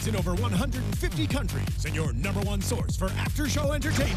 It's in over 150 countries and your number one source for after show entertainment.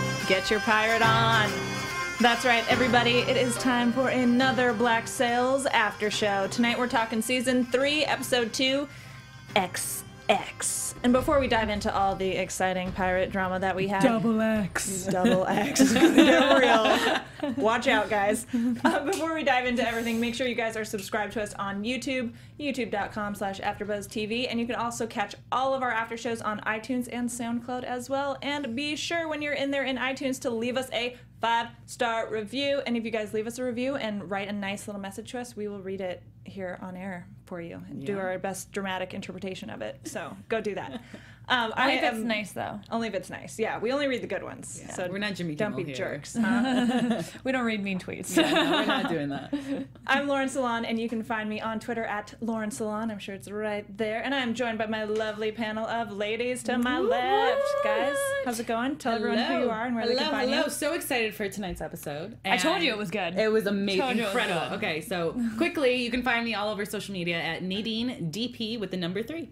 Get your pirate on. That's right, everybody. It is time for another Black Sails after show. Tonight we're talking season three, episode two, XX. And before we dive into all the exciting pirate drama that we have, double X. double X, get real. Watch out, guys. Uh, before we dive into everything, make sure you guys are subscribed to us on YouTube, youtube.com slash AfterBuzzTV, and you can also catch all of our after shows on iTunes and SoundCloud as well. And be sure when you're in there in iTunes to leave us a five star review. And if you guys leave us a review and write a nice little message to us, we will read it here on air for you and do our best dramatic interpretation of it. So go do that. Um, I think am- it's nice though. only if it's nice. Yeah, we only read the good ones. so we're not Jimmy Don't Kimmel be here. jerks. huh? We don't read mean tweets. Yeah, no, we're not doing that. I'm Lauren Salon, and you can find me on Twitter at Lauren Salon. I'm sure it's right there. And I'm joined by my lovely panel of ladies to my left. Guys, how's it going? Tell everyone who you are and where hello, they can find hello. you. So excited for tonight's episode. I told you it was good. It was amazing, Told you it was incredible. Okay, so quickly, you can find me all over social media at Nadine DP with the number three.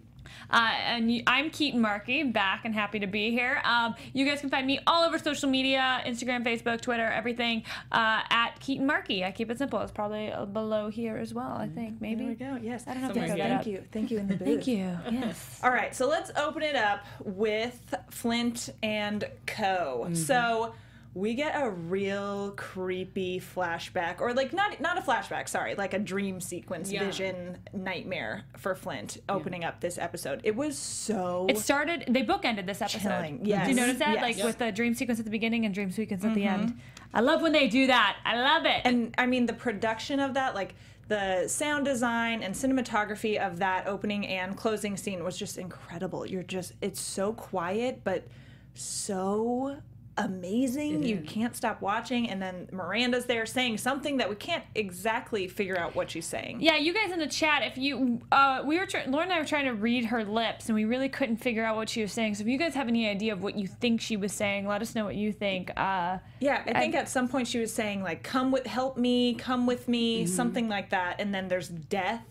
Uh, and I'm Keaton Markey, back and happy to be here. Um, you guys can find me all over social media Instagram, Facebook, Twitter, everything uh, at Keaton Markey. I keep it simple. It's probably uh, below here as well, I think, maybe. There we go. Yes. I don't know if Somewhere they Thank you. Thank you in the booth. Thank you. Yes. All right, so let's open it up with Flint and Co. So we get a real creepy flashback, or like not not a flashback, sorry, like a dream sequence Yeah. vision nightmare for Flint opening up this episode. It was so It started. They bookended this episode. Chilling. Did Yes. you notice that? Yes. Like Yep. with the dream sequence at the beginning and dream sequence at the mm-hmm. end. I love when they do that. I love it. and I mean the production of that, like the sound design and cinematography of that opening and closing scene was just incredible. You're just it's so quiet but so amazing. You can't stop watching and then Miranda's there saying something that we can't exactly figure out what she's saying. Yeah, you guys in the chat, if you, uh, we were, Lauren and I were trying to read her lips, and we really couldn't figure out what she was saying. So if you guys have any idea of what you think she was saying, let us know what you think. Uh, Yeah, I think at some point she was saying like come with help me, come with me, something like that and then there's death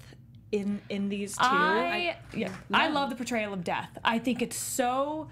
in in these two. I, yeah, I love the portrayal of death. I think it's so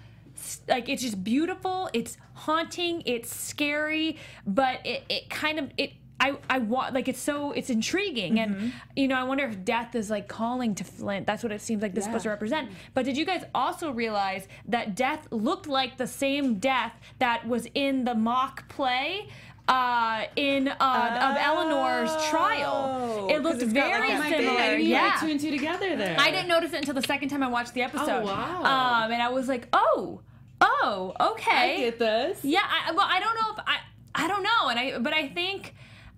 like it's just beautiful. It's haunting. It's scary, but it, it kind of it. I, I want like it's so it's intriguing and you know I wonder if death is like calling to Flint. That's what it seems like this is supposed to represent. But did you guys also realize that death looked like the same death that was in the mock play? Uh, in uh, of Eleanor's trial, It looked like, very a- Oh my God, I similar. Yeah, two and two together there. I didn't notice it until the second time I watched the episode. Oh, wow. Um, and I was like, oh, oh, okay. I get this. Yeah. I, well, I don't know if I, I don't know, and I, but I think,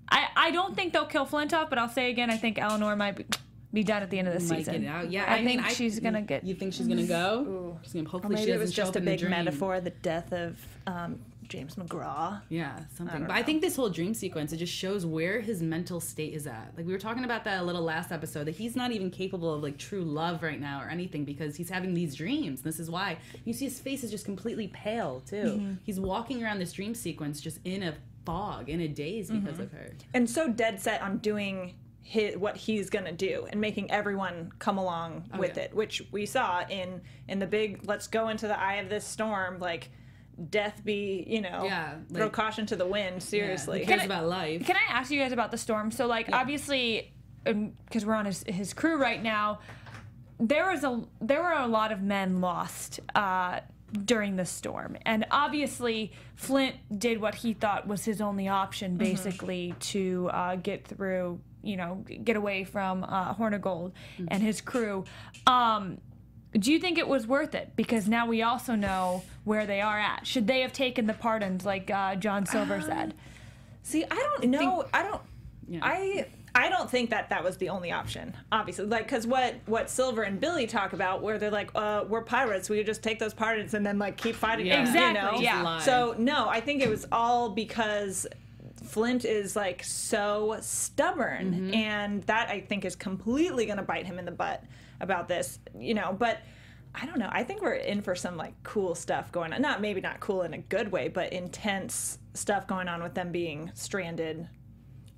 I, I don't think they'll kill Flint off. But I'll say again, I think Eleanor might be, be done at the end of the season. get out. Yeah, I, I, mean, think I, she's gonna get. You think she's gonna go? She's gonna hopefully she Maybe it doesn't was show just up a big metaphor, the death of um, James McGraw. Yeah, something. don't but I think this whole dream sequence it just shows where his mental state is at. Like we were talking about that a little last episode that he's not even capable of like true love right now or anything because he's having these dreams. This is why you see his face is just completely pale too. Mm-hmm. He's walking around this dream sequence just in a fog, in a daze because Mm-hmm. of her. And so dead set on doing his, what he's gonna do and making everyone come along with yeah. it, which we saw in in the big "Let's go into the eye of this storm." Like, death be you know, Yeah, throw caution to the wind. Seriously, Yeah, cares I- about life? Can I ask you guys about the storm? So, like, obviously, because we're on his, his crew right now, there was a there were a lot of men lost uh, during the storm, and obviously, Flint did what he thought was his only option, basically, to uh, get through. You know, get away from uh, Hornigold and his crew. Um, do you think it was worth it? Because now we also know where they are at. Should they have taken the pardons, like uh, John Silver said? see, I don't know. I don't. Yeah. I I don't think that that was the only option. Obviously, like because what what Silver and Billy talk about, where they're like, uh, "We're pirates. We could just take those pardons and then like keep fighting." Yeah. Exactly, You know? yeah. So no, I think it was all because Flint is like so stubborn, Mm-hmm. and that I think is completely going to bite him in the butt about this. You know, but. I don't know. I think we're in for some like cool stuff going on. Not maybe not cool in a good way, but intense stuff going on with them being stranded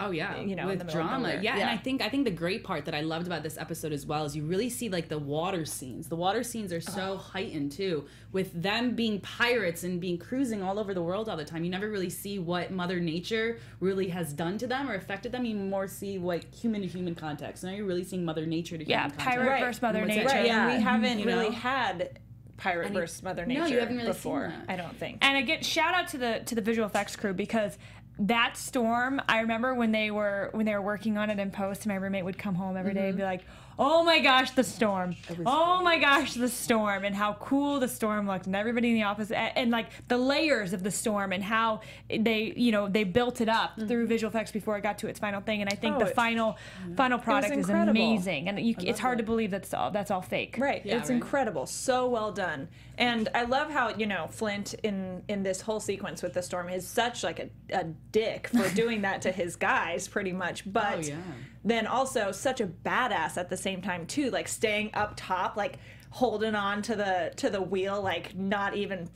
Oh yeah, you know, with the middle of drama. nowhere. Yeah, and I think I think the great part that I loved about this episode as well is you really see like the water scenes. The water scenes are so oh. heightened too, with them being pirates and being cruising all over the world all the time. You never really see what Mother Nature really has done to them or affected them. You more see like human to human context. Now you're really seeing Mother Nature to Yeah, human pirate context. Right. versus Mother What's Nature. Right, Yeah. we haven't You really know? had pirate And you- versus Mother No, Nature you haven't really seen before. that. I don't think. And again, shout out to the to the visual effects crew because that storm. I remember when they were when they were working on it in post, my roommate would come home every day and be mm-hmm. like, "Oh my gosh, the storm! Oh my gosh, the storm!" And how cool the storm looked, and everybody in the office, and, and like the layers of the storm, and how they you know they built it up mm-hmm. through visual effects before it got to its final thing. And I think Oh, the it- final final product is amazing, and you, it's hard to believe that's all that's all fake. Right, Yeah, it's right. incredible, so well done, and I love how you know Flint in in this whole sequence with the storm is such like a, a dick for doing that to his guys, pretty much. Oh, but Oh, yeah. Then also such a badass at the same time too, like staying up top, like holding on to the to the wheel, like not even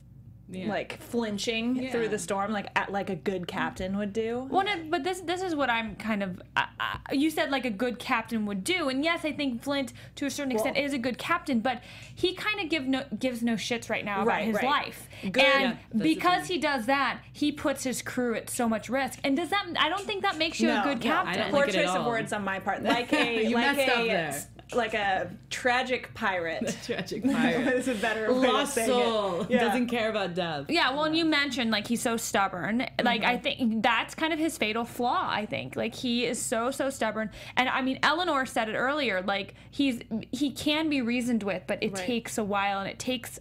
Yeah. like flinching through the storm, like at, like a good captain would do. Well, no, but this this is what I'm kind of. I, I, you said like a good captain would do, and yes, I think Flint to a certain extent Well- is a good captain, but he kind of give no gives no shits right now about Right, his right. life, Good. and Yeah, because he does that, he puts his crew at so much risk. And does that? I don't think that makes you a good no, captain. I don't Poor like it at choice of words on my part. Like a You like messed up a there. Like a tragic pirate. A Tragic pirate. is a better way Lost to soul it. Yeah. doesn't care about death. Yeah, well, and you mentioned like he's so stubborn. Like Mm-hmm. I think that's kind of his fatal flaw. I think like he is so so stubborn. And I mean, Eleanor said it earlier. Like he's he can be reasoned with, but it Right. takes a while, and it takes.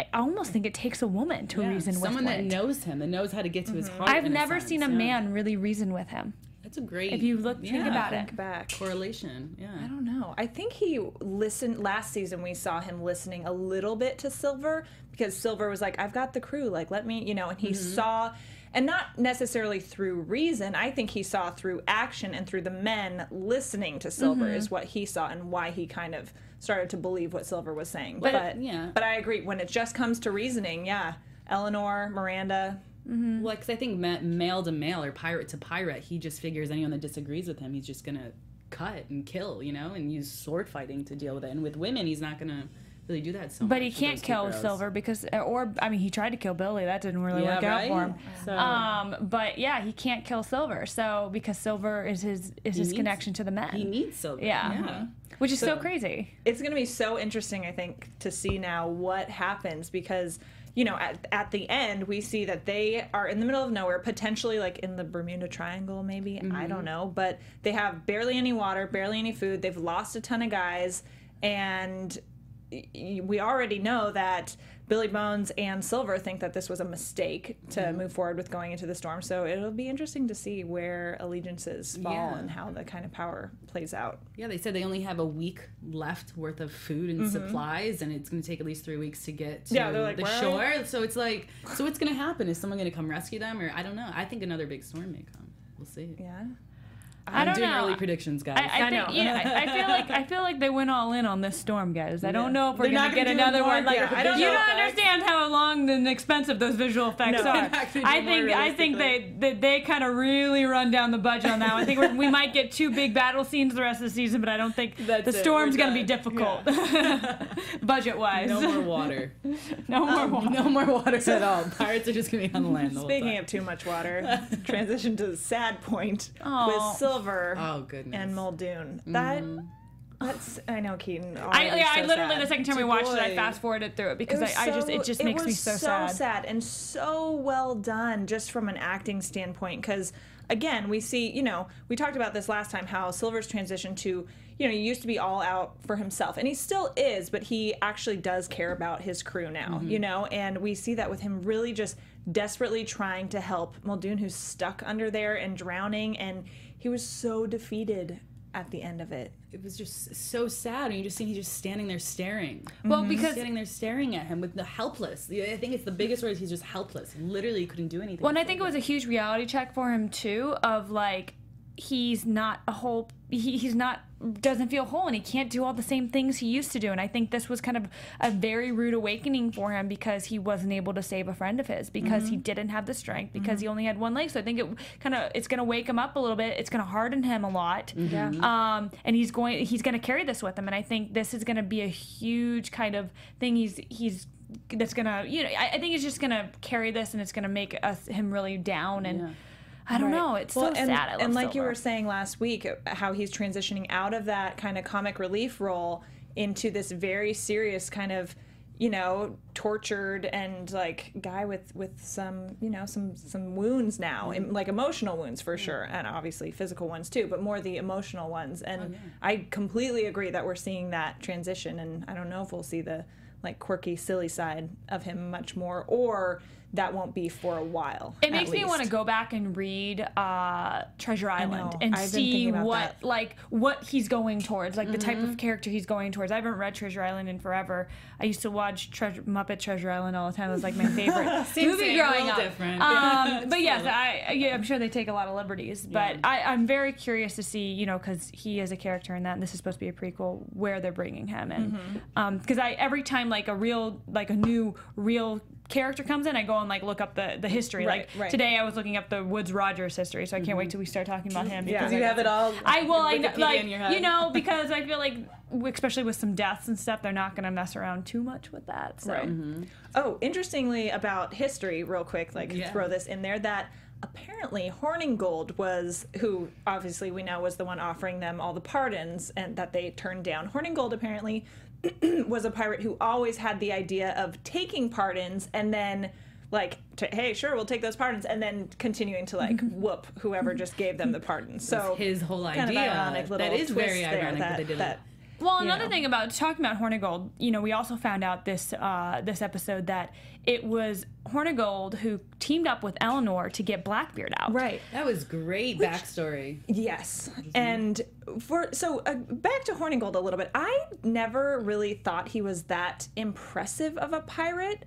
I almost think it takes a woman to Yeah, reason with him. someone that knows him, and knows how to get to his heart. I've never sense, seen a yeah. man really reason with him. That's a great. If you look, think yeah, about Think it. back. correlation. Yeah. I don't know. I think he listened last season. We saw him listening a little bit to Silver because Silver was like, "I've got the crew. Like, let me," you know. And he Mm-hmm. saw, and not necessarily through reason. I think he saw through action and through the men listening to Silver Mm-hmm. is what he saw and why he kind of started to believe what Silver was saying. But, But, yeah. but I agree. When it just comes to reasoning, yeah, Eleanor, Miranda, Well, because I think ma- male to male or pirate to pirate, he just figures anyone that disagrees with him, he's just gonna cut and kill, you know, and use sword fighting to deal with it. And with women, he's not gonna really do that so much. But he can't kill girls. Silver because, or I mean, he tried to kill Billy. That didn't really Yeah, work right? out for him. So Um, but yeah, he can't kill Silver. So because Silver is his is his needs- connection to the men. he needs Silver. Yeah. yeah. which is so, So- crazy. it's going to be so interesting i think to see now what happens because you know at, at the end we see that they are in the middle of nowhere potentially like in the bermuda triangle maybe. I mm-hmm. don't know. But they have barely any water barely any food. They've lost a ton of guys. And we already know that Billy Bones and Silver think that this was a mistake to move forward with going into the storm. So it'll be interesting to see where allegiances fall Yeah. and how the kind of power plays out. Yeah, they said they only have a week left worth of food and supplies, and it's going to take at least three weeks to get to Mm-hmm. Yeah, like, the shore. So it's like, so what's going to happen? Is someone going to come rescue them, or I don't know? I think another big storm may come. We'll see. Yeah. I I'm don't doing know. early predictions, guys. I, I, I think, know. You know, I, I feel like I feel like they went all in on this storm, guys. I don't know if we're They're gonna get gonna do another one. Like, yeah, I don't you don't if that's- understand how long and expensive those visual effects No. are. They're not gonna do I think I think they they, they kind of really run down the budget on that. one. I think we're, we might get two big battle scenes the rest of the season, but I don't think That's the storm's gonna be done. difficult, budget wise. no more um, water. no more water. no more water at all. Pirates are just going to be on the land Speaking time. of too much water, transition to the sad point Aw. with Silver Oh, goodness. and Muldoon. That that's I know Keaton. I, yeah, I literally sad. the second time we watched it, I fast forwarded through it because was I, I just so- it just makes me so was so, sad. and so well done just from an acting standpoint because again we see you know we talked about this last time how silver's transition to you know he used to be all out for himself and he still is but he actually does care about his crew now Mm-hmm. you know and we see that with him really just desperately trying to help muldoon who's stuck under there and drowning and he was so defeated at the end of it. It was just so sad, and you just see he's just standing there staring. Well, mm-hmm. because standing there staring at him with the helpless. I think it's the biggest word is he's just helpless. He literally couldn't do anything. Well, and I think it was a huge reality check for him too. Of like, he's not a whole. He, he's not doesn't feel whole, and he can't do all the same things he used to do. And I think this was kind of a very rude awakening for him because he wasn't able to save a friend of his because he mm-hmm. didn't have the strength because he mm-hmm. only had one leg. So I think it kind of it's going to wake him up a little bit. It's going to harden him a lot. Mm-hmm. Yeah. Um, and he's going he's going to carry this with him. And I think this is going to be a huge kind of thing. He's he's that's gonna you know I, I think he's just gonna carry this and it's gonna make us him really down and Yeah. I don't Right. know it's Well, so and, sad and like you were saying last week, how he's transitioning out of that kind of comic relief role into this very serious kind of, you know, tortured and like guy with with some, you know, some some wounds now, Mm-hmm. like emotional wounds for sure, and obviously physical ones too, but more the emotional ones. Oh, And I completely agree that we're seeing that transition, and I don't know if we'll see the like quirky, silly side of him much more, or that won't be for a while. It at makes me want to go back and read uh, Treasure Island know. and I've see what that. like what he's going towards, like the type Mm-hmm. of character he's going towards. I haven't read Treasure Island in forever. I used to watch Treasure, Muppet Treasure Island all the time. It was like my favorite Same, movie same, growing up. different. Um, but yes, I yeah, I'm sure they take a lot of liberties. But I, I'm very curious to see, you know, because he is a character in that, and this is supposed to be a prequel, where they're bringing him, and Mm-hmm. because I every time like a real like a new real character comes in, I go and like look up the the history. Right, like right. today, I was looking up the Woodes Rogers history, so I can't wait mm-hmm. till we start talking about him. Yeah, because you have it all. I well, I know, like in your head. you know, because I feel like, especially with some deaths and stuff, they're not going to mess around too much with that. So. Right. Mm-hmm. Oh, interestingly about history, real quick, like Yeah. throw this in there that apparently Hornigold was who obviously we know was the one offering them all the pardons and that they turned down. Hornigold apparently was a pirate who always had the idea of taking pardons and then like to, hey sure we'll take those pardons and then continuing to like mm-hmm. whoop whoever just gave them the pardons so his whole kind of idea. ironic little that is very twist there ironic that, that they did that it. Well, another know. thing about talking about Hornigold, you know, we also found out this uh, this episode that it was Hornigold who teamed up with Eleanor to get Blackbeard out. right That was great backstory. Yes, and for so uh, back to Hornigold a little bit. I never really thought he was that impressive of a pirate.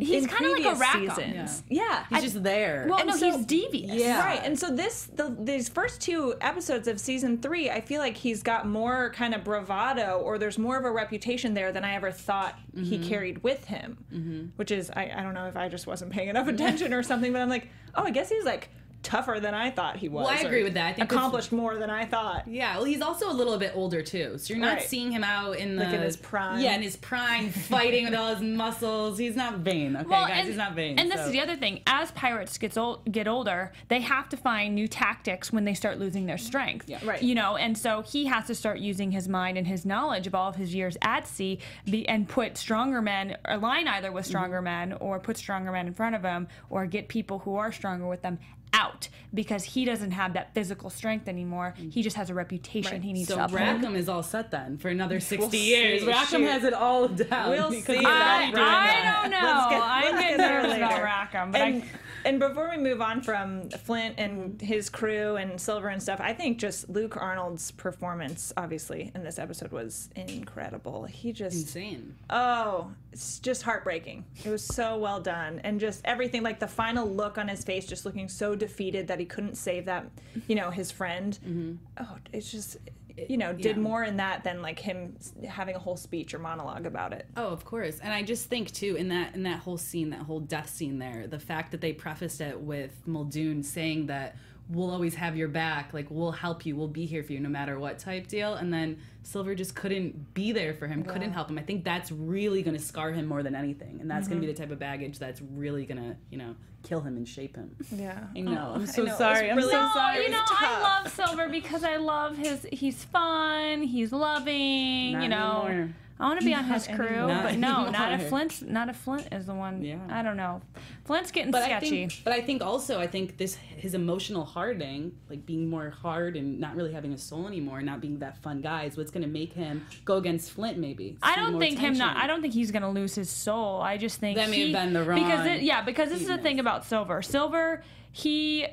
He's kinda like a previous Rackham. seasons. Yeah, He's just there. Well, And no, so- he's devious. Yeah. Right, and so this the these first two episodes of season three, I feel like he's got more kind of bravado, or there's more of a reputation there than I ever thought he Mm-hmm. carried with him. Which is, I, I don't know if I just wasn't paying enough attention or something, but I'm like, oh, I guess he's like tougher than I thought he was. Well, I agree with that. I think accomplished more than I thought. Yeah, well, he's also a little bit older too, so you're not Right. seeing him out in the Like in his prime. Yeah, in his prime, fighting with all his muscles. He's not vain. Okay, Well, guys, and, he's not vain. and this is the other thing. As pirates gets old, get older, they have to find new tactics when they start losing their strength. Yeah. Right. You know, and so he has to start using his mind and his knowledge of all of his years at sea, be, and put stronger men, align either with stronger Mm-hmm. men, or put stronger men in front of him, or get people who are stronger with them out because he doesn't have that physical strength anymore. He just has a reputation he needs so to uphold. Rackham is all set then for another 60 see. years. Rackham Shoot. has it all down. We'll see he's I, I don't know. Let's get- I'm let's getting get there nervous about later. Rackham, but and, I, and before we move on from Flint and mm-hmm. his crew and Silver and stuff, I think just Luke Arnold's performance, obviously, in this episode was incredible. He just, Insane. oh, it's just heartbreaking. It was so well done. And just everything, like the final look on his face, just looking so defeated that he couldn't save that, you know, his friend. Mm-hmm. Oh, it's just, you know, did Yeah. more in that than like him having a whole speech or monologue about it. Oh, of course. And I just think too in that in that whole scene, that whole death scene there, the fact that they prefaced it with Muldoon saying that we'll always have your back, like we'll help you, we'll be here for you no matter what type deal, and then Silver just couldn't be there for him, couldn't help him. I think that's really going to scar him more than anything, and that's going to be the type of baggage that's really going to, you know, kill him and shape him. Yeah. I know. I'm so know, sorry. I'm really- so No, sorry. you know, was I love Silver because I love his. He's fun. He's loving. Not you know, anymore. I want to be on his crew, anymore. but no, Not not if anymore. Flint's. Not if Flint is the one. Yeah. I don't know. Flint's getting but sketchy. I think, but I think also, I think this his emotional hardening, like being more hard and not really having a soul anymore, not being that fun guy, is what's going to make him go against Flint. Maybe. I don't more think him not. I don't think he's gonna lose his soul. I just think That may have been the because wrong it, yeah because this is the thing about Silver. Silver he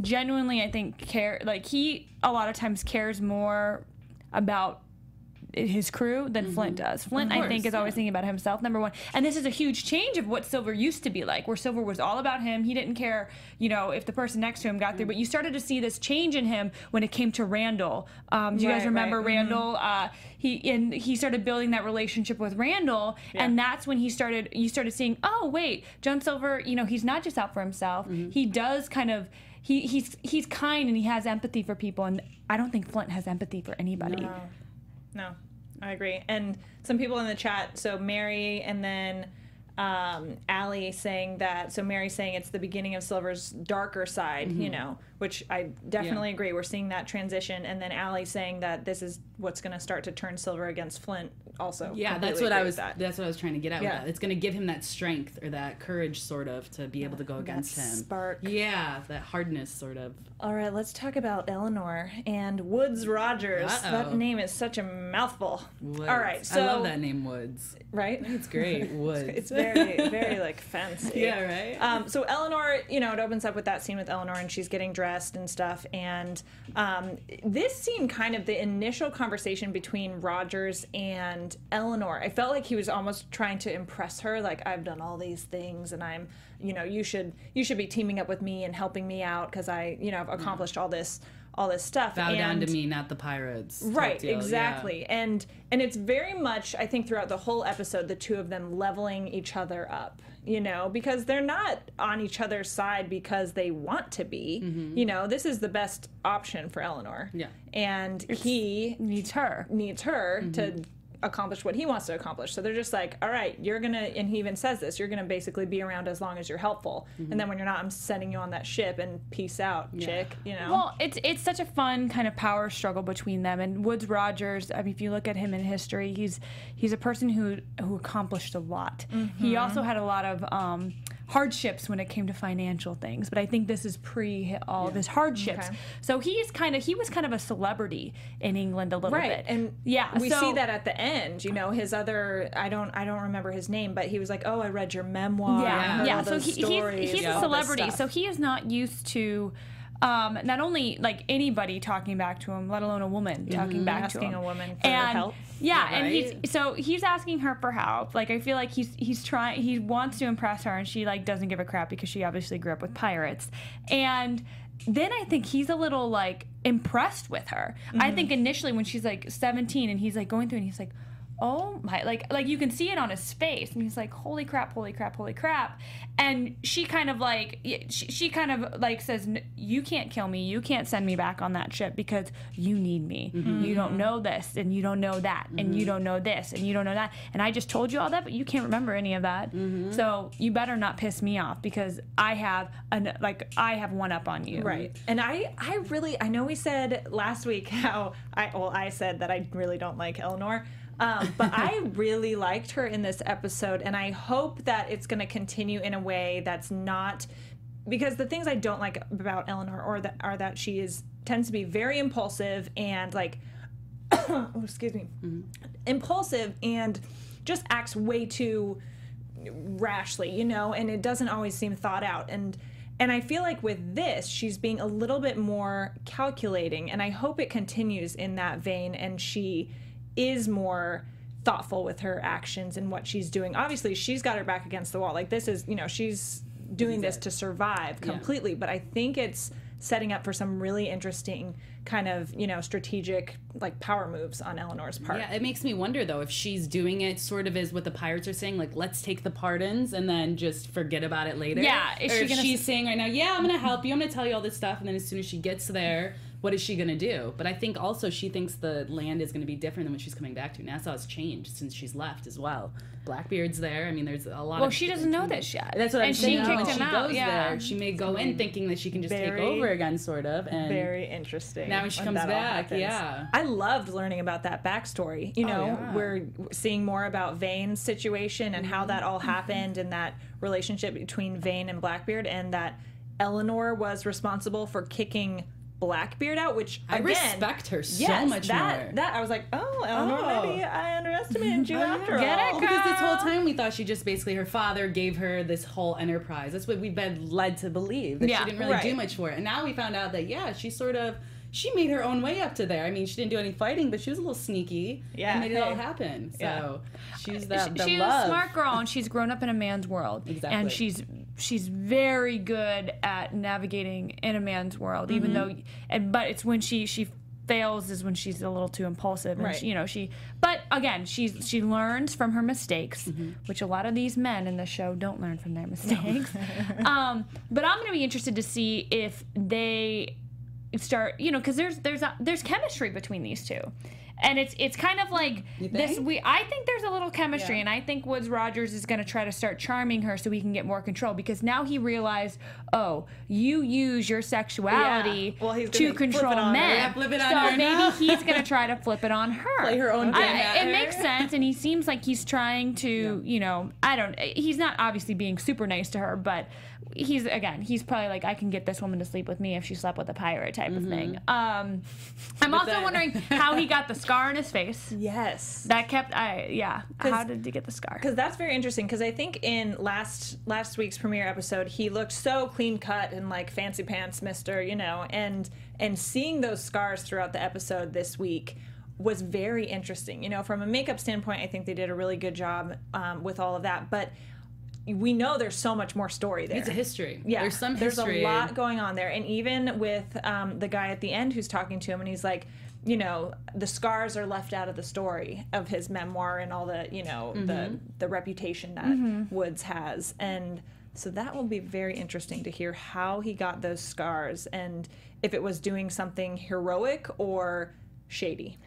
genuinely I think care like he a lot of times cares more about his crew than Flint does. Flint, I think, course, is always yeah. thinking about himself, number one. And this is a huge change of what Silver used to be like, where Silver was all about him. He didn't care, you know, if the person next to him got through. But you started to see this change in him when it came to Randall. Um, do you guys remember right. Randall? Uh, he and he started building that relationship with Randall, and that's when he started. You started seeing, oh wait, John Silver. You know, he's not just out for himself. He does kind of. He, he's he's kind and he has empathy for people, and I don't think Flint has empathy for anybody. No, I agree. And some people in the chat, so Mary and then um, Allie saying that, so Mary saying it's the beginning of Silver's darker side, you know, which I definitely Yeah. agree. We're seeing that transition. And then Allie saying that this is what's going to start to turn Silver against Flint also. Yeah, that's what I was. that. That's what I was trying to get at. Yeah. With that. It's going to give him that strength or that courage, sort of, to be able to go against him. spark. Yeah, that hardness, sort of. All right, let's talk about Eleanor and Woodes Rogers. That Uh-oh. name is such a mouthful. Woodes. All right, so I love that name, Woodes. right? It's great, Woodes. It's very, very like fancy. yeah, right. Um, so Eleanor, you know, it opens up with that scene with Eleanor, and she's getting dressed and stuff. And um, this scene, kind of the initial conversation between Rogers and Eleanor, I felt like he was almost trying to impress her, like I've done all these things, and I'm, you know, you should you should be teaming up with me and helping me out because I, you know, accomplished all this all this stuff. Bow down to me, not the pirates. right deal, yeah. exactly and and it's very much i think throughout the whole episode the two of them leveling each other up you know because they're not on each other's side because they want to be you know this is the best option for eleanor Mm-hmm. Yeah. and he Needs her. needs her Mm-hmm. to accomplish what he wants to accomplish so they're just like all right you're gonna and he even says this you're gonna basically be around as long as you're helpful Mm-hmm. and then when you're not i'm sending you on that ship and peace out chick you know Well, it's it's such a fun kind of power struggle between them. And Woodes Rogers, I mean, if you look at him in history, he's he's a person who who accomplished a lot. He also had a lot of um, hardships when it came to financial things. But I think this is pre all of his hardships. Okay. So he's kind of he was kind of a celebrity in England a little right bit. and yeah, we so- see that at the end you know his other i don't i don't remember his name but he was like oh i read your memoir Yeah, yeah. So he, he's he's all a celebrity, so he is not used to. Um, not only like anybody talking back to him, let alone a woman talking back to Mm-hmm. Asking him. a woman for and, help. Yeah, Yeah, and he's so he's asking her for help. Like I feel like he's he's trying he wants to impress her, and she like doesn't give a crap because she obviously grew up with pirates. And then I think he's a little like impressed with her. Mm-hmm. I think initially when she's like 17 and he's like going through and he's like, oh my like like you can see it on his face. And he's like holy crap holy crap holy crap. And she kind of like she, she kind of like says "N- you can't kill me. You can't send me back on that ship because you need me. Mm-hmm. You don't know this and you don't know that and you mm-hmm. don't know this and you don't know that. And i just told you all that but you can't remember any of that. Mm-hmm. So you better not piss me off because i have an like i have one up on you. Right. And i i really i know we said last week how i well i said that i really don't like eleanor um, but I really liked her in this episode, and I hope that it's going to continue in a way that's not because the things I don't like about Eleanor or that are that she is tends to be very impulsive and like oh excuse me impulsive and just acts way too rashly you know and it doesn't always seem thought out. And and I feel like with this she's being a little bit more calculating and I hope it continues in that vein and she is more thoughtful with her actions and what she's doing. Obviously she's got her back against the wall. Like this is you know she's doing this to survive completely but I think it's setting up for some really interesting kind of you know strategic like power moves on Eleanor's part. Yeah, it makes me wonder though if she's doing it sort of as what the pirates are saying, like let's take the pardons and then just forget about it later. Yeah, is or she if gonna she's s- saying right now, yeah, I'm gonna help you, I'm gonna tell you all this stuff, and then as soon as she gets there, what is she gonna do? But I think also she thinks the land is gonna be different than what she's coming back to. Nassau has changed since she's left as well. Blackbeard's there. I mean, there's a lot. well of she doesn't know this yet That's what I'm and she saying. kicked when him she out goes yeah there, she may go in thinking that she can just take over again, sort of. And very interesting. Now when she comes back, yeah. I loved learning about that backstory. You oh, know, yeah. we're seeing more about Vane's situation and how mm-hmm. that all mm-hmm. happened and that relationship between Vane and Blackbeard and that Eleanor was responsible for kicking Blackbeard out, which I again, respect her so yes, much that, more. That I was like, oh, Eleanor, Oh. maybe I underestimated you after Get all. it, because this whole time we thought she just basically her father gave her this whole enterprise. That's what we've been led to believe that Yeah, she didn't really do much for it. And now we found out that yeah, she sort of she made her own way up to there. I mean, she didn't do any fighting, but she was a little sneaky. Yeah, and made it all happen. So Yeah. she's that She- the she's love. a smart girl and she's grown up in a man's world Exactly. and she's she's very good at navigating in a man's world even Mm-hmm. though and but it's when she she fails is when she's a little too impulsive and Right. she, you know she but again she's she learns from her mistakes Mm-hmm. which a lot of these men in the show don't learn from their mistakes um but i'm going to be interested to see if they start you know because there's there's a, there's chemistry between these two and it's it's kind of like this we i think there's a little chemistry Yeah. and i think woodes rogers is going to try to start charming her so he can get more control because now he realized oh you use your sexuality Yeah. Well, to gonna flip it control on her. men Yeah, flip it on so her now. maybe he's going to try to flip it on her Play her own I- game at it her. makes sense and he seems like he's trying to you know i don't he's not obviously being super nice to her but he's again he's probably like i can get this woman to sleep with me if she slept with a pirate type of thing. Um i'm also wondering how he got the scar on his face. Yes. that kept i yeah. How did he get the scar? because that's very interesting because i think in last last week's premiere episode he looked so clean cut and like fancy pants mister you know and and seeing those scars throughout the episode this week was very interesting. You know from a makeup standpoint i think they did a really good job um, with all of that but we know there's so much more story there It's a history. yeah, there's some history. there's a lot going on there, and even with um, the guy at the end who's talking to him, and he's like, you know, the scars are left out of the story of his memoir and all the, you know, the Mm-hmm. the reputation that Woodes has, and so that will be very interesting to hear how he got those scars and if it was doing something heroic or shady.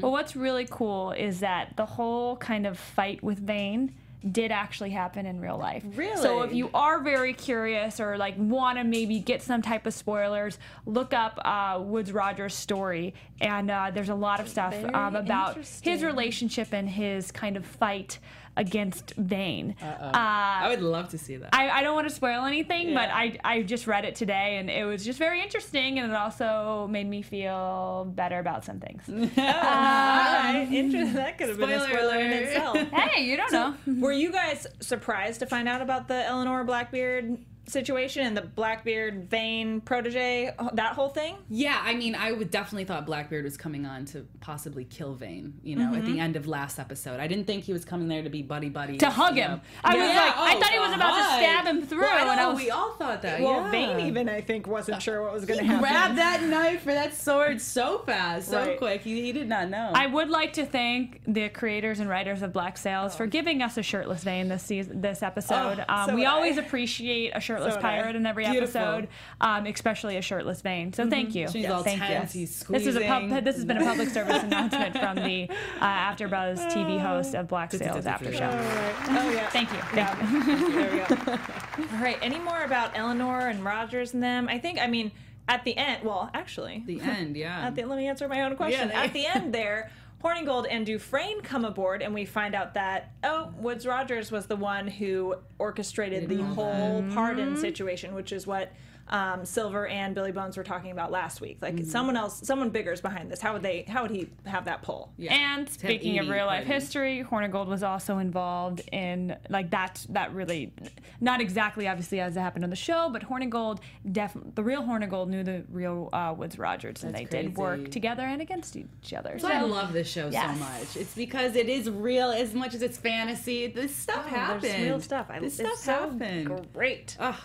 Well, what's really cool is that the whole kind of fight with Vane did actually happen in real life. Really? So if you are very curious or like want to maybe get some type of spoilers, look up uh, Woodes Rogers' story, and uh, there's a lot of stuff um, about his relationship and his kind of fight against Vane. Uh, I would love to see that. I, I don't want to spoil anything, but I, I just read it today and it was just very interesting and it also made me feel better about some things. Alright, interesting. That could have been a Spoiler spoiler in itself. hey, you don't know. Were you guys surprised to find out about the Eleanor Blackbeard situation and the Blackbeard Vane protege, that whole thing? Yeah, I mean, I would definitely thought Blackbeard was coming on to possibly kill Vane. You know, at the end of last episode, I didn't think he was coming there to be buddy buddy To hug him. know. I was Yeah, like, I oh, thought he was about to stab him through, Well, I and I was- we all thought that. Well, yeah. Vane even I think wasn't sure what was going to happen. grabbed that knife or that sword so fast, so Right. quick. He, he did not know. I would like to thank the creators and writers of Black Sails Oh. for giving us a shirtless Vane this season, this episode. Oh, um, so we would I. always appreciate a shirtless So would I. pirate in every Beautiful. episode, um, especially a shirtless Vane. So thank you. She's all thank tense, you. he's This is a pub, this has been a public service announcement from the uh, AfterBuzz TV host of Black Sails After Show. Oh, yeah. Thank you. Thank you. there we go. All right. Any more about Eleanor and Rogers and them? I think, I mean, at the end, well, actually, the end, yeah. at the, let me answer my own question. Yeah. At the end there, Hornigold and Dufresne come aboard, and we find out that, oh, Woodes Rogers was the one who orchestrated the whole pardon mm-hmm. situation, which is what um, Silver and Billy Bones were talking about last week. Like someone else, someone bigger is behind this. How would they? How would he have that pull? Yeah. And speaking of real life parties. history, Hornigold was also involved in like that. That really, not exactly obviously as it happened on the show, but Hornigold, definitely the real Hornigold knew the real uh, Woodes Rogers, and they That's did work together and against each other. So I love this show Yes. so much. It's because it is real as much as it's fantasy. This stuff happened. Oh, There's real stuff. I, this it's stuff so happened. Great. Oh,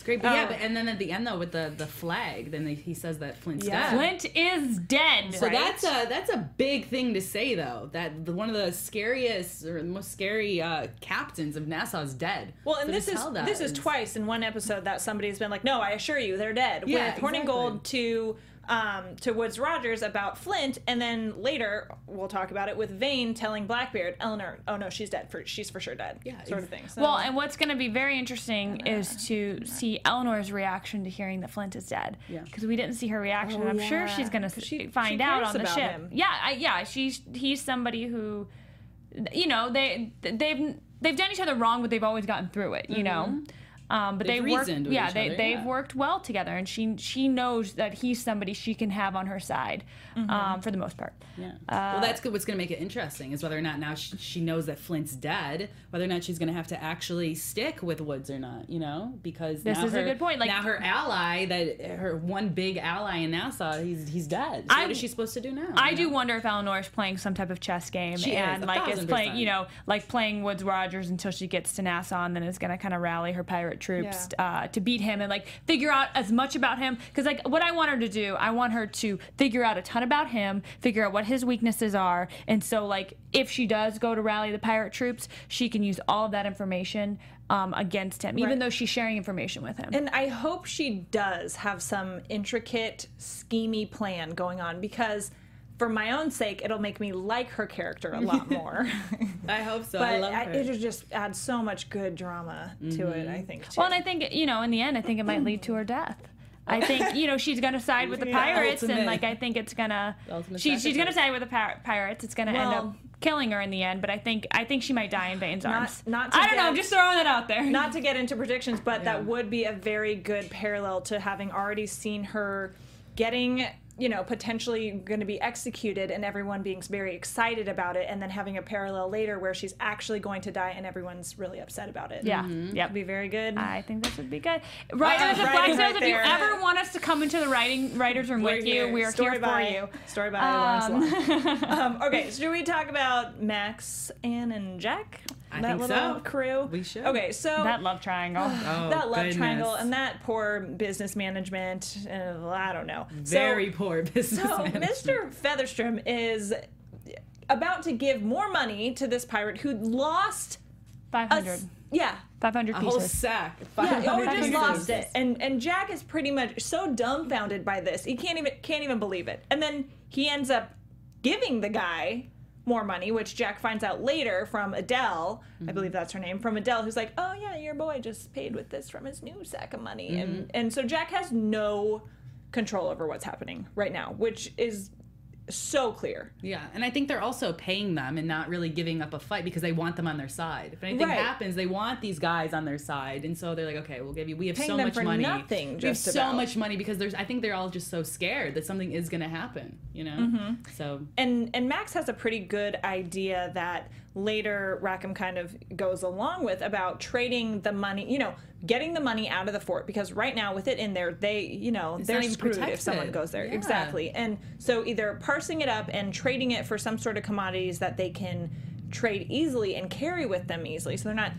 it's great. But yeah, Oh. but, and then at the end though with the the flag, then they, he says that Flint's Yeah. dead. Flint is dead. So Right? that's a that's a big thing to say though. That the, one of the scariest or the most scary uh, captains of Nassau is dead. Well, and So this is this is twice in one episode that somebody's been like, "No, I assure you, they're dead." Yeah, with Hornigold to um, to Woodes Rogers about Flint, and then later we'll talk about it with Vane telling Blackbeard, "Eleanor, oh no, she's dead. For she's for sure dead." Yeah, sort of thing. So, Well, and what's going to be very interesting is to see Eleanor's reaction to hearing that Flint is dead. Yeah. Because we didn't see her reaction, and I'm sure she's going to she- find she out on the about ship. him. Yeah, I, yeah. She's he's somebody who, you know, they they've they've done each other wrong, but they've always gotten through it. You know. Um, but They've they work, with yeah, they other, they've yeah. worked well together, and she she knows that he's somebody she can have on her side, Mm-hmm. um, for the most part. Yeah. well, that's good. What's going to make it interesting is whether or not now she, she knows that Flint's dead, whether or not she's going to have to actually stick with Woodes or not. You know, because This now is a her- good point, like- now her ally, that her one big ally in Nassau, he's he's dead. So I- what is she supposed to do now? I you do know? wonder if Eleanor is playing some type of chess game She and a like is playing, you know, like playing Woodes Rogers until she gets to Nassau and then is going to kind of rally her pirate troops uh, to beat him and like figure out as much about him. Because like what I want her to do, I want her to figure out a ton about him, figure out what his weaknesses are, and so like if she does go to rally the pirate troops, she can use all of that information um, against him, even Right. though she's sharing information with him. And I hope she does have some intricate, schemy plan going on because, for my own sake, it'll make me like her character a lot more. I hope so. but I love I- it'll just add so much good drama to it. I mm-hmm. think. Too. Well, and I think you know, in the end, I think it might lead to her death. I think you know she's gonna side with the Yeah, pirates, and like I think it's gonna she, she's gonna side with the pir- pirates. It's gonna end up killing her in the end. But I think I think she might die in Vane's arms. not to I don't know. I'm just throwing that out there. not to get into predictions, but Yeah. that would be a very good parallel to having already seen her getting, you know, potentially going to be executed and everyone being very excited about it, and then having a parallel later where she's actually going to die and everyone's really upset about it. yeah. Mm-hmm. Yep. That'd be very good. I think this would be good. Writers of Black Sails, right if you ever want us to come into the writing writers room We're with you, we are Story here by, for you. Story by Lawrence Long. um, okay, so should we talk about Max, Anne, and Jack? I that think little so. crew. We should. Okay, so That love triangle. Oh, that love goodness. triangle and that poor business management. Uh, I don't know. very So- poor business. So management. Mr. Featherstone is about to give more money to this pirate who lost Five a hundred. s- yeah. 500 a pieces. whole sack. Yeah, 500 oh, just pieces. lost it, and and Jack is pretty much so dumbfounded by this. He can't even can't even believe it. And then he ends up giving the guy more money, which Jack finds out later from Idelle. I mm-hmm. believe that's her name. From Idelle, who's like, "Oh yeah, your boy just paid with this from his new sack of money," and mm-hmm. and so Jack has no control over what's happening right now, which is so clear. Yeah, and I think they're also paying them and not really giving up a fight because they want them on their side. If anything Right. happens, they want these guys on their side, and so they're like, okay, we'll give you. We have Paying so much money. nothing, we have so about. much money because there's. I think they're all just so scared that something is going to happen. You know. Mm-hmm. So and and Max has a pretty good idea that later Rackham kind of goes along with about trading the money, you know, getting the money out of the fort because right now with it in there, they, you know, they're not even screwed if someone goes there. Yeah. Exactly. And so either parsing it up and trading it for some sort of commodities that they can trade easily and carry with them easily, so they're not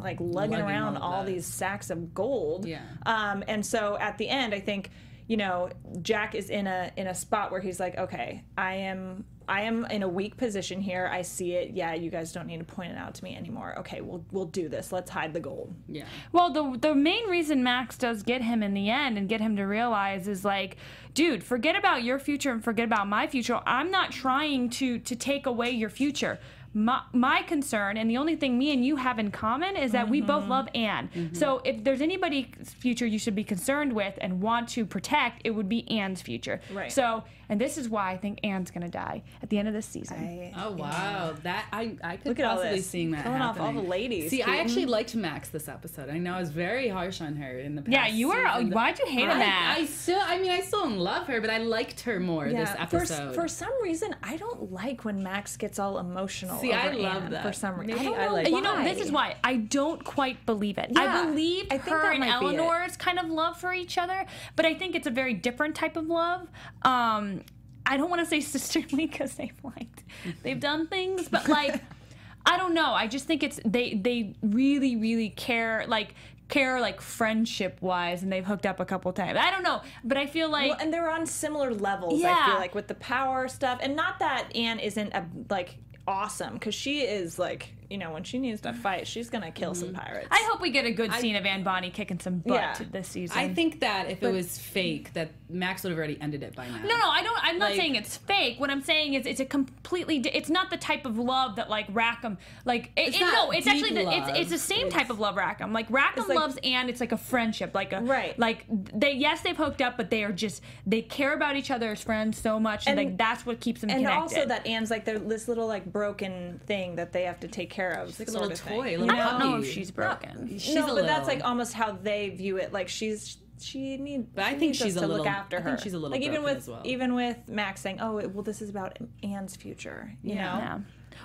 like lugging, Lugging around all all these sacks of gold. Yeah. Um, and so at the end, I think you know Jack is in a in a spot where he's like, okay, I am I am in a weak position here. I see it. Yeah, you guys don't need to point it out to me anymore. Okay, we'll we'll do this. Let's hide the gold. yeah, Well, the the main reason Max does get him in the end and get him to realize is like, dude, forget about your future and forget about my future. I'm not trying to to take away your future. My, my concern and the only thing me and you have in common is that we both mm-hmm. love Anne. Mm-hmm. So if there's anybody's future you should be concerned with and want to protect, it would be Anne's future. Right. So, and this is why I think Anne's gonna die at the end of this season. I, Oh wow, that I I could Look at all possibly this. seeing that Killing off all the ladies, See, I Keaton. actually mm-hmm. liked Max this episode. I know I was very harsh on her in the past. yeah, you were. season. Why'd you hate I, Max? I still, I mean, I still love her, but I liked her more this yeah, for, episode. for some reason, I don't like when Max gets all emotional. See, I love Anne that. For some reason, Maybe I, don't I know like And you know, this is why I don't quite believe it. Yeah, I believe I think her that and might be it. Eleanor's kind of love for each other, but I think it's a very different type of love. Um, I don't want to say sisterly because they've liked, they've done things, but like, I don't know. I just think it's they they really really care like care like friendship wise, and they've hooked up a couple times. I don't know, but I feel like Well, and they're on similar levels. I Yeah. feel like with the power stuff, and not that Anne isn't a, like awesome because she is like you know when she needs to fight, she's gonna kill some mm-hmm. pirates. I hope we get a good scene of Anne Bonny kicking some butt Yeah. this season. I think that if it was fake, that Max would have already ended it by now. No, no, I don't. I'm not Like- saying it's fake. What I'm saying is it's a completely. It's not the type of love that like Rackham. Like it, It's it- no, it's actually the, it's it's the same type of love Rackham. Like Rackham like- loves Anne. It's like a friendship. Like a Right. Like they yes they've hooked up, but they are just they care about each other as friends so much, and, And- like that's what keeps them and connected. also that Anne's like they're this little like broken thing that they have to take care care of. like a little toy, You little know? I don't know if she's broken. She's no, a but that's like almost how they view it. Like she's she needs. But I think she's a to little- look after I her. think she's a little like even with as well. even with Max saying, "Oh, well, this is about Anne's future." You Yeah. know. Yeah.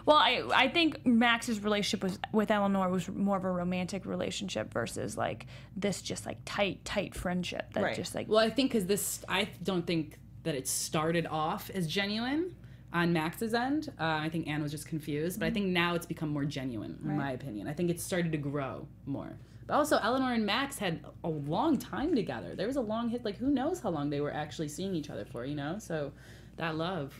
Well, I I think Max's relationship was with Eleanor was more of a romantic relationship versus like this just like tight tight friendship that Right. just like Well, I think because this, I don't think that it started off as genuine on Max's end. Uh, I think Anne was just confused, but I think now it's become more genuine, in my opinion. I think it's started to grow more. But also, Eleanor and Max had a long time together. There was a long hit. Like, who knows how long they were actually seeing each other for? You know, so that love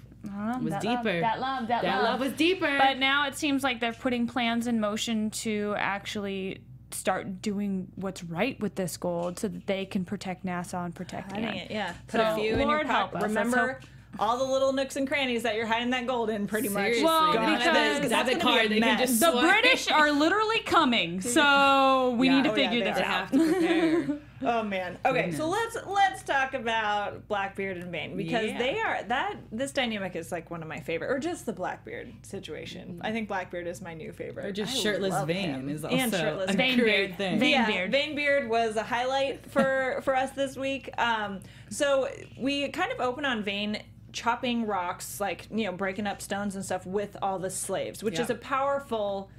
was that deeper. Love, that love, that, That love was deeper. But now it seems like they're putting plans in motion to actually start doing what's right with this gold so that they can protect Nassau and protect Hiding Anne. it, yeah. Put a So, few in your Lord pocket. us. Let's Remember all the little nooks and crannies that you're hiding that gold in, pretty much. Seriously, Well, they have because- that's debit gonna be a they can mess. just The swipe. British are literally coming, so we Yeah. need to Oh, figure they this out. to. Oh man. Okay, so let's let's talk about Blackbeard and Vane because Yeah. they are that this dynamic is like one of my favorite, or just the Blackbeard situation. I think Blackbeard is my new favorite. Or just I shirtless love Vane is also and shirtless a Vane. Vane great beard. thing. Vane yeah, beard. Vane beard was a highlight for for us this week. Um, so we kind of open on Vane chopping rocks, like you know, breaking up stones and stuff with all the slaves, which Yeah. is a powerful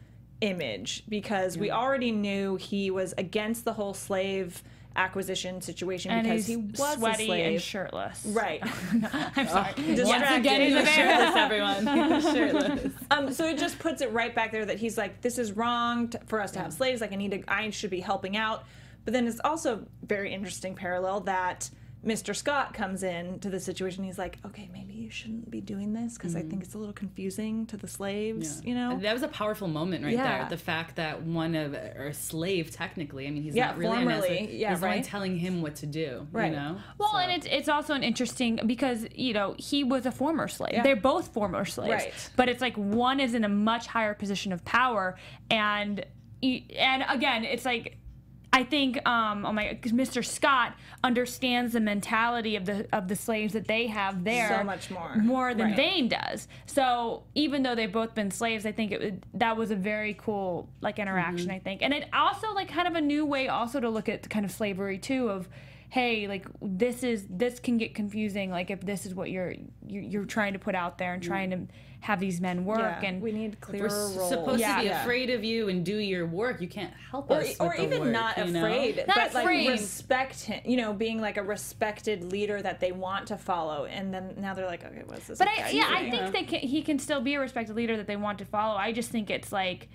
image because we already knew he was against the whole slave acquisition situation And because he was sweaty a slave. and shirtless. Right. I'm sorry. Once Distracted. again, he's He's a shirtless, everyone. Shirtless. Um, so it just puts it right back there that he's like, this is wrong t- for us to have slaves. Like, I need to, I should be helping out. But then it's also a very interesting parallel that Mr. Scott comes in to the situation. He's like, okay, maybe you shouldn't be doing this because I mm-hmm. think it's a little confusing to the slaves. You know? That was a powerful moment right Yeah. there. The fact that one of or a slave technically, I mean, he's Yeah, not really an formerly, asset, yeah, is the one right. telling him what to do. Right. You know. Well, So- and it's it's also an interesting because you know he was a former slave. Yeah. They're both former slaves, Right. but it's like one is in a much higher position of power, and and again, it's like. I think, um, oh my, Mr. Scott understands the mentality of the of the slaves that they have there So much more. more than Right. Vane does. So even though they've both been slaves, I think it that was a very cool like interaction. Mm-hmm. I think, and it also like kind of a new way also to look at kind of slavery too. Of hey, like this is this can get confusing. Like if this is what you're you're, you're trying to put out there and trying to have these men work Yeah, and we need clear we're roles. supposed Yeah. to be Yeah. afraid of you and do your work. You can't help or, us. or with the even work, not you know? afraid, Not but afraid. like respect him. You know, being like a respected leader that they want to follow, and then now they're like, okay, what's this? But guy I, yeah, I doing? think they can, he can still be a respected leader that they want to follow. I just think it's like,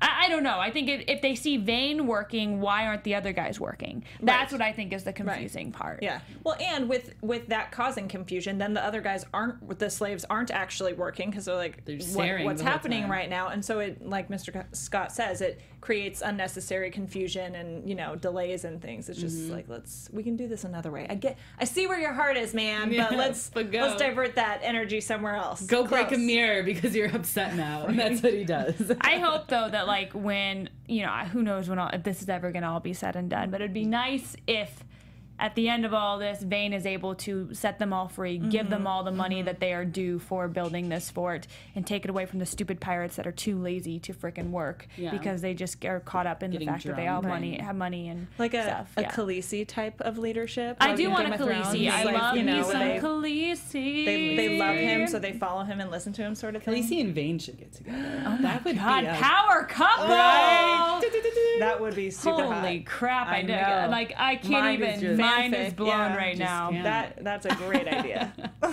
I, I don't know. I think if, if they see Vane working, why aren't the other guys working? That's Right. what I think is the confusing part. Yeah. Well, and with with that causing confusion, then the other guys aren't the slaves aren't actually working because they're like, They're what- what's the happening right now? And so it, like Mr. Scott says, it creates unnecessary confusion and you know delays and things. It's just Mm-hmm. like let's we can do this another way. I get, I see where your heart is, man, Yeah, but let's but go. let's divert that energy somewhere else. Go break a mirror because you're upset now. And that's what he does. I hope though that like when you know who knows when all, if this is ever gonna all be said and done, but it'd be nice if at the end of all this, Vane is able to set them all free, give Mm-hmm. them all the money that they are due for building this fort, and take it away from the stupid pirates that are too lazy to frickin' work Yeah. because they just are caught up in Getting the fact that they all have money, have money and Like a, stuff. a yeah. Khaleesi type of leadership. I do in want a Game of Thrones. Khaleesi. I Like, love you me know, some they, Khaleesi. they, they love him, so they follow him and listen to him, sort of thing. Khaleesi and Vane should get together. Oh that would God, be a- power couple. Right. That would be super Holy hot. crap! I, I know. Like I can't Mind is even. just- Mine Fanfic, is blown yeah, right now. can't. That that's a great idea. All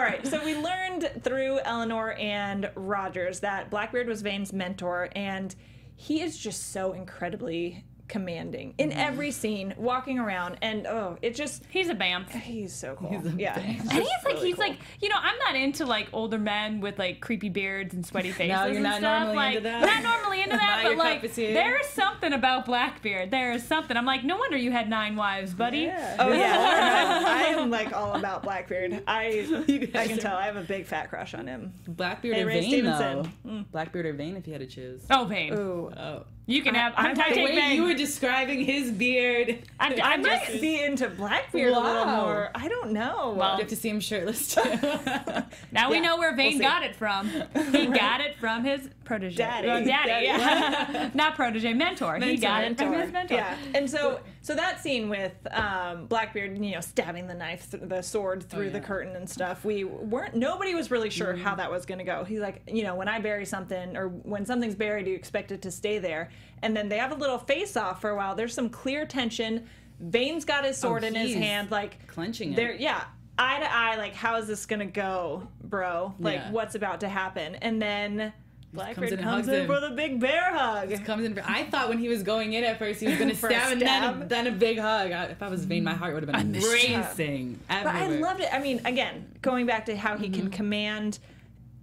right, so we learned through Eleanor and Rogers that Blackbeard was Vane's mentor, and he is just so incredibly commanding in every mm. scene, walking around, and oh, it just He's a bamf. he's so cool. He's a yeah, bamf. And he's like, really he's cool. like, you know, I'm not into like older men with like creepy beards and sweaty faces. you're and not stuff. normally like, into that? Not normally into that, but like, cup of tea? there is something about Blackbeard. There is something. I'm like, no wonder you had nine wives, buddy. Yeah. Oh yeah, I am like all about Blackbeard. I I can tell I have a big fat crush on him. Blackbeard Hey, or Ray Vane, Stevenson. though. Blackbeard or Vane, if you had to choose. Oh, Vane. Ooh, Oh. You can have. I- I'm, I I The way Vane. you were describing his beard. I I'm might just. be into Blackbeard a little more. I don't know. Well, You have to see him shirtless too. Now we know where Vane we'll got it from. He got it from his protege. Daddy. Oh, daddy. Daddy. yeah. Not protege, mentor. He got it from his mentor. Yeah, and so so that scene with um, Blackbeard, you know, stabbing the knife, th- the sword through the yeah. curtain and stuff. We weren't. Nobody was really sure how that was going to go. He's like, you know, when I bury something or when something's buried, you expect it to stay there. And then they have a little face off for a while. There's some clear tension. Vane's got his sword in his hand, like clenching it. There, yeah. Eye to eye, like, how is this gonna go, bro? Like, Yeah. what's about to happen? And then Blackbeard in comes in for the big bear hug. Comes in. I thought when he was going in at first he was gonna For a stab and then a, then a big hug. I, if I was Vane, my heart would have been racing. But I loved it. I mean, again, going back to how he Mm-hmm. can command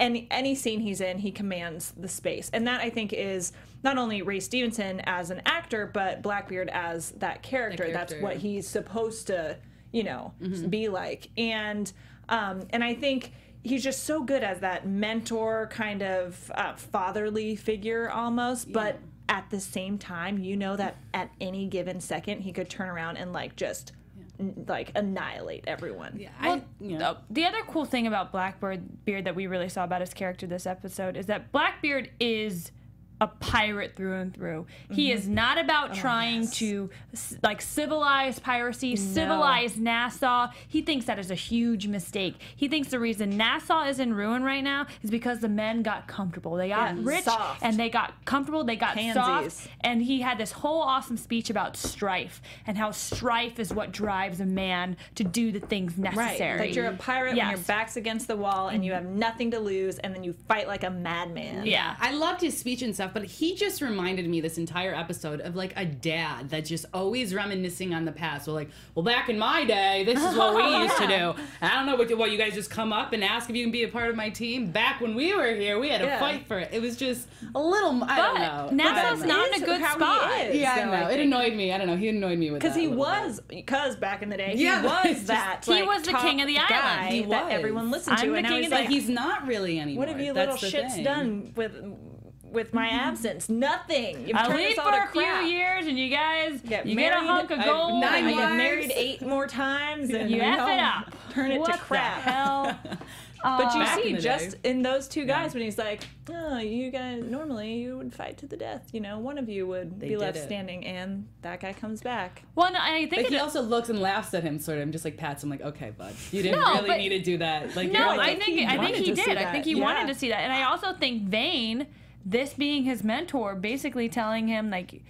any any scene he's in, he commands the space, and that I think is not only Ray Stevenson as an actor, but Blackbeard as that character. That's character. what he's supposed to, you know, Mm-hmm. be like. And um, and I think he's just so good as that mentor, kind of uh, fatherly figure almost, but. At the same time, you know that at any given second he could turn around and like just like annihilate everyone. Yeah, Well, I, you know, uh, the other cool thing about Blackbeard Beard that we really saw about his character this episode is that Blackbeard is a pirate through and through. He mm-hmm. is not about oh, trying yes. to like civilize piracy, civilize Nassau. He thinks that is a huge mistake. He thinks the reason Nassau is in ruin right now is because the men got comfortable. They got Yeah, rich soft. and they got comfortable. They got Pansies. soft. And he had this whole awesome speech about strife and how strife is what drives a man to do the things Right. necessary. That you're a pirate when your back's against the wall and you mm-hmm. have nothing to lose and then you fight like a madman. Yeah. I loved his speech and stuff, but he just reminded me this entire episode of like a dad that's just always reminiscing on the past. So like, well, back in my day, this is what we used to do. I don't know what, what you guys just come up and ask if you can be a part of my team. Back when we were here, we had to Yeah. fight for it. It was just a little. I don't know. But Nassau's don't know. not in a good spot. is. Yeah, I know. I it annoyed me. I don't know. He annoyed me with it. Because he was, because back in the day, Yeah, he was just- that. he like, was the king of the island. He that was. everyone listened I'm to. the and king of bit. like, he's not really anymore. what have you That's little shits thing. done with with my mm-hmm. absence? Nothing. You've I turned leave us for to a few years, and you guys Get you get a married, hunk of I- gold. nine I and you get wives. married eight more times and You you F it up. Turn it what to crap. The hell? But you Back in see, just day. in those two guys, when he's like, "Oh, you guys normally you would fight to the death. You know, one of you would be left it. standing, and that guy comes back." Well, no, I think But he also looks and laughs at him, sort of, and just like pats him, like, "Okay, bud, you didn't No, really but- need to do that." Like, no, you're I like, think he I think he did. I think he Yeah. wanted to see that, and I also think Vane, this being his mentor, basically telling him like.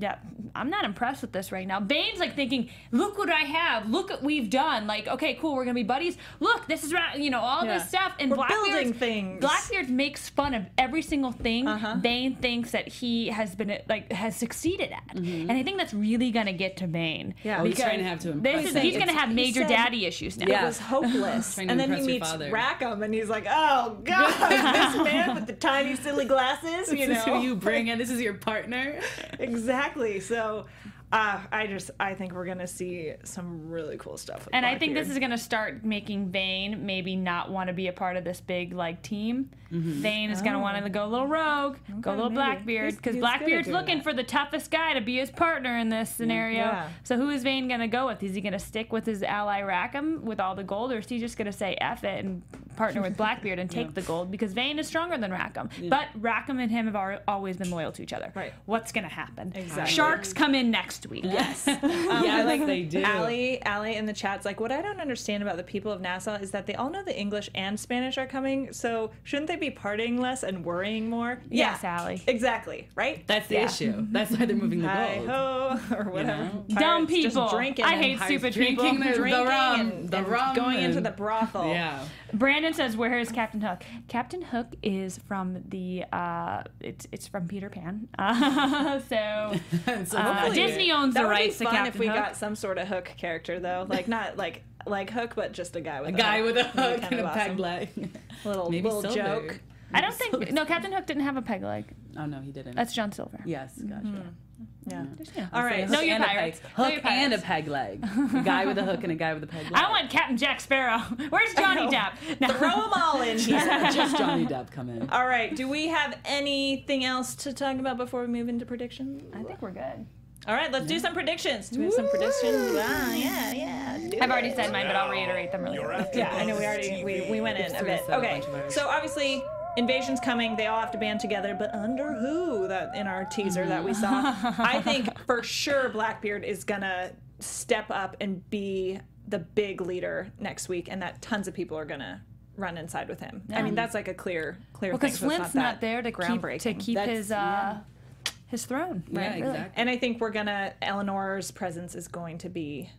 Yeah, I'm not impressed with this right now. Vane's like thinking, "Look what I have! Look what we've done! Like, okay, cool, we're gonna be buddies. Look, this is right, you know, all Yeah. this stuff." And We're Blackbeard, building things. Blackbeard makes fun of every single thing Uh-huh. Vane thinks that he has been like has succeeded at, and I think that's really gonna get to Vane. Yeah. Oh, he's because trying to have to this impress is, him. he's gonna have major said- daddy issues now. Yeah. It was hopeless. And then he meets father. Rackham, and he's like, "Oh God, this man with the tiny silly glasses." You this is who you bring in. This is your partner. exactly. So, uh, I just I think we're gonna see some really cool stuff. With And I think this is going to start making Vane maybe not want to be a part of this big like team. Vane is going to want to go a little rogue, go a little maybe. Blackbeard, because he's good at Blackbeard's looking that. for the toughest guy to be his partner in this scenario. Yeah. So who is Vane going to go with? Is he going to stick with his ally Rackham with all the gold, or is he just going to say F it and partner with Blackbeard and take the gold? Because Vane is stronger than Rackham. But Rackham and him have always been loyal to each other. Right. What's going to happen? Exactly. Sharks come in next week. Yes. yeah, like they do. Allie, Allie in the chat's like, what I don't understand about the people of Nassau is that they all know the English and Spanish are coming. So shouldn't they be partying less and worrying more? Yes, yeah, Allie. Exactly. Right. That's the Yeah. issue. That's why they're moving the Hi-ho, or whatever. know? Dumb Pirates just people. drinking I hate Pirates stupid drinking people. their- drinking rum, and, the and rum going into the brothel. Yeah. Brandon says, "Where is Captain Hook?" Captain Hook is from the. Uh, it's it's from Peter Pan. Uh, so So uh, hopefully- Disney owns That the would rights be to fun Captain if we Hook. got some sort of hook character though, like not like like Hook, but just a guy with A a, guy hook. with a hook kind and of a awesome. peg leg. Little Maybe little Silver. joke. I don't think no Captain Hook didn't have a peg leg. Oh no, he didn't. That's John Silver. yes, gotcha. Mm-hmm. Yeah. Yeah. All right. Hook Know your pirates. peg- Know Hook your and a peg leg. A guy with a hook and a guy with a peg leg. I want Captain Jack Sparrow. Where's Johnny. Depp? No. Throw them all in here. just Johnny Depp come in. All right. Do we have anything else to talk about before we move into predictions? I think we're good. All right, let's do some predictions. Do we have some predictions? Ah, yeah, yeah. do I've already it. said mine, but I'll reiterate them really quick. Yeah, I know we already we, we went in a bit. Okay, bunch of ours. so obviously invasion's coming. They all have to band together, but under who? That in our teaser that we saw. I think for sure Blackbeard is gonna step up and be the big leader next week, and that tons of people are gonna run inside with him. I mean, that's like a clear, clear. Because so it's Flint's not, not, there to keep to keep That's- his uh his throne. Yeah, right? Really. exactly. And I think we're gonna Eleanor's presence is going to be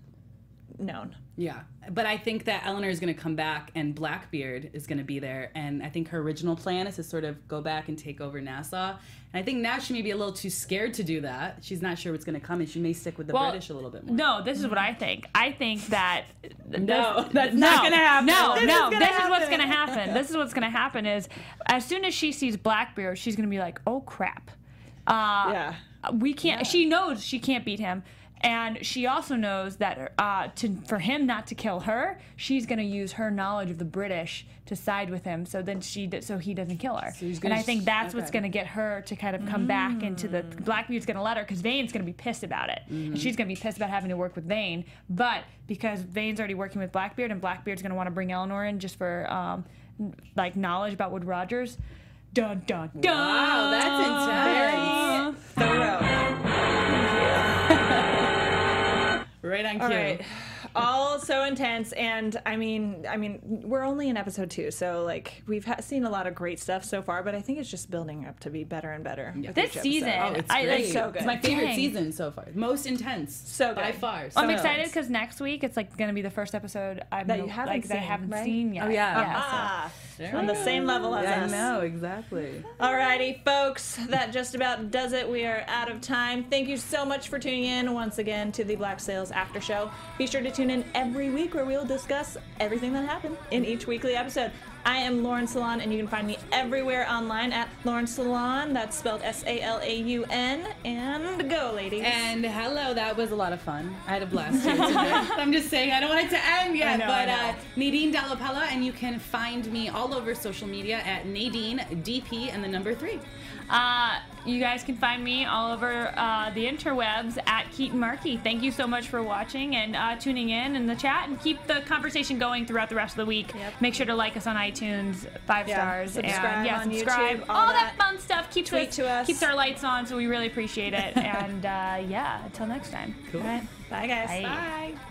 known. Yeah, but I think that Eleanor is going to come back and Blackbeard is going to be there, and I think her original plan is to sort of go back and take over Nassau. And I think now she may be a little too scared to do that. She's not sure what's going to come, and she may stick with the Well, British a little bit more. No, this is what I think. I think that No, that's no, not gonna happen. No, This is no, gonna this is what's gonna happen. This is what's gonna happen is as soon as she sees Blackbeard, she's gonna be like, oh crap. Uh, Yeah. we can't. She knows she can't beat him, and she also knows that uh, to for him not to kill her, she's gonna use her knowledge of the British to side with him. So then she so he doesn't kill her. he's and I think that's what's gonna get her to kind of come back into the Blackbeard's gonna let her because Vane's gonna be pissed about it, and she's gonna be pissed about having to work with Vane. But because Vane's already working with Blackbeard, and Blackbeard's gonna want to bring Eleanor in just for um, like knowledge about Woodes Rogers. Dun dun dun. Wow, that's intense. Thorough. Right on cue. All right. All so intense, and I mean, I mean, we're only in episode two, so like we've ha- seen a lot of great stuff so far, but I think it's just building up to be better and better. with This season, Oh, it's I- great. like, so It's good. my favorite Dang. season so far. Most intense. So by far. So I'm So excited because next week it's like gonna be the first episode I've That no- you haven't like, that I seen, haven't right? seen yet. Oh, yeah. so- Ah, There on the same level as I us. I know exactly. Alrighty, folks, that just about does it. We are out of time. Thank you so much for tuning in once again to the Black Sails After Show. Be sure to tune in every week where we'll discuss everything that happened in each weekly episode. I am Lauren Salaun, and you can find me everywhere online at Lauren Salaun. That's spelled S A L A U N. And go, ladies. And hello, that was a lot of fun. I had a blast here. I'm just saying, I don't want it to end yet. know, but uh. Nadine Dallapella, and you can find me all over social media at Nadine DP and the number three. Uh, you guys can find me all over uh, the interwebs at Keaton Markey. Thank you so much for watching and uh, tuning in in the chat, and keep the conversation going throughout the rest of the week. Yep. Make sure to like us on iTunes, five Yeah, stars, subscribe and yeah, on subscribe. YouTube, all all that, that. fun stuff keeps Tweet us, to us. keeps our lights on, so we really appreciate it. and uh, yeah, until next time. Cool. All right. Bye, guys. Bye. Bye.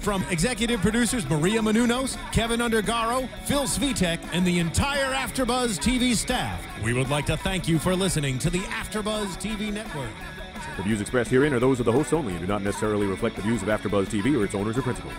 From executive producers Maria Menounos, Kevin Undergaro, Phil Svitek, and the entire AfterBuzz TV staff, we would like to thank you for listening to the AfterBuzz TV network. The views expressed herein are those of the hosts only and do not necessarily reflect the views of AfterBuzz TV or its owners or principals.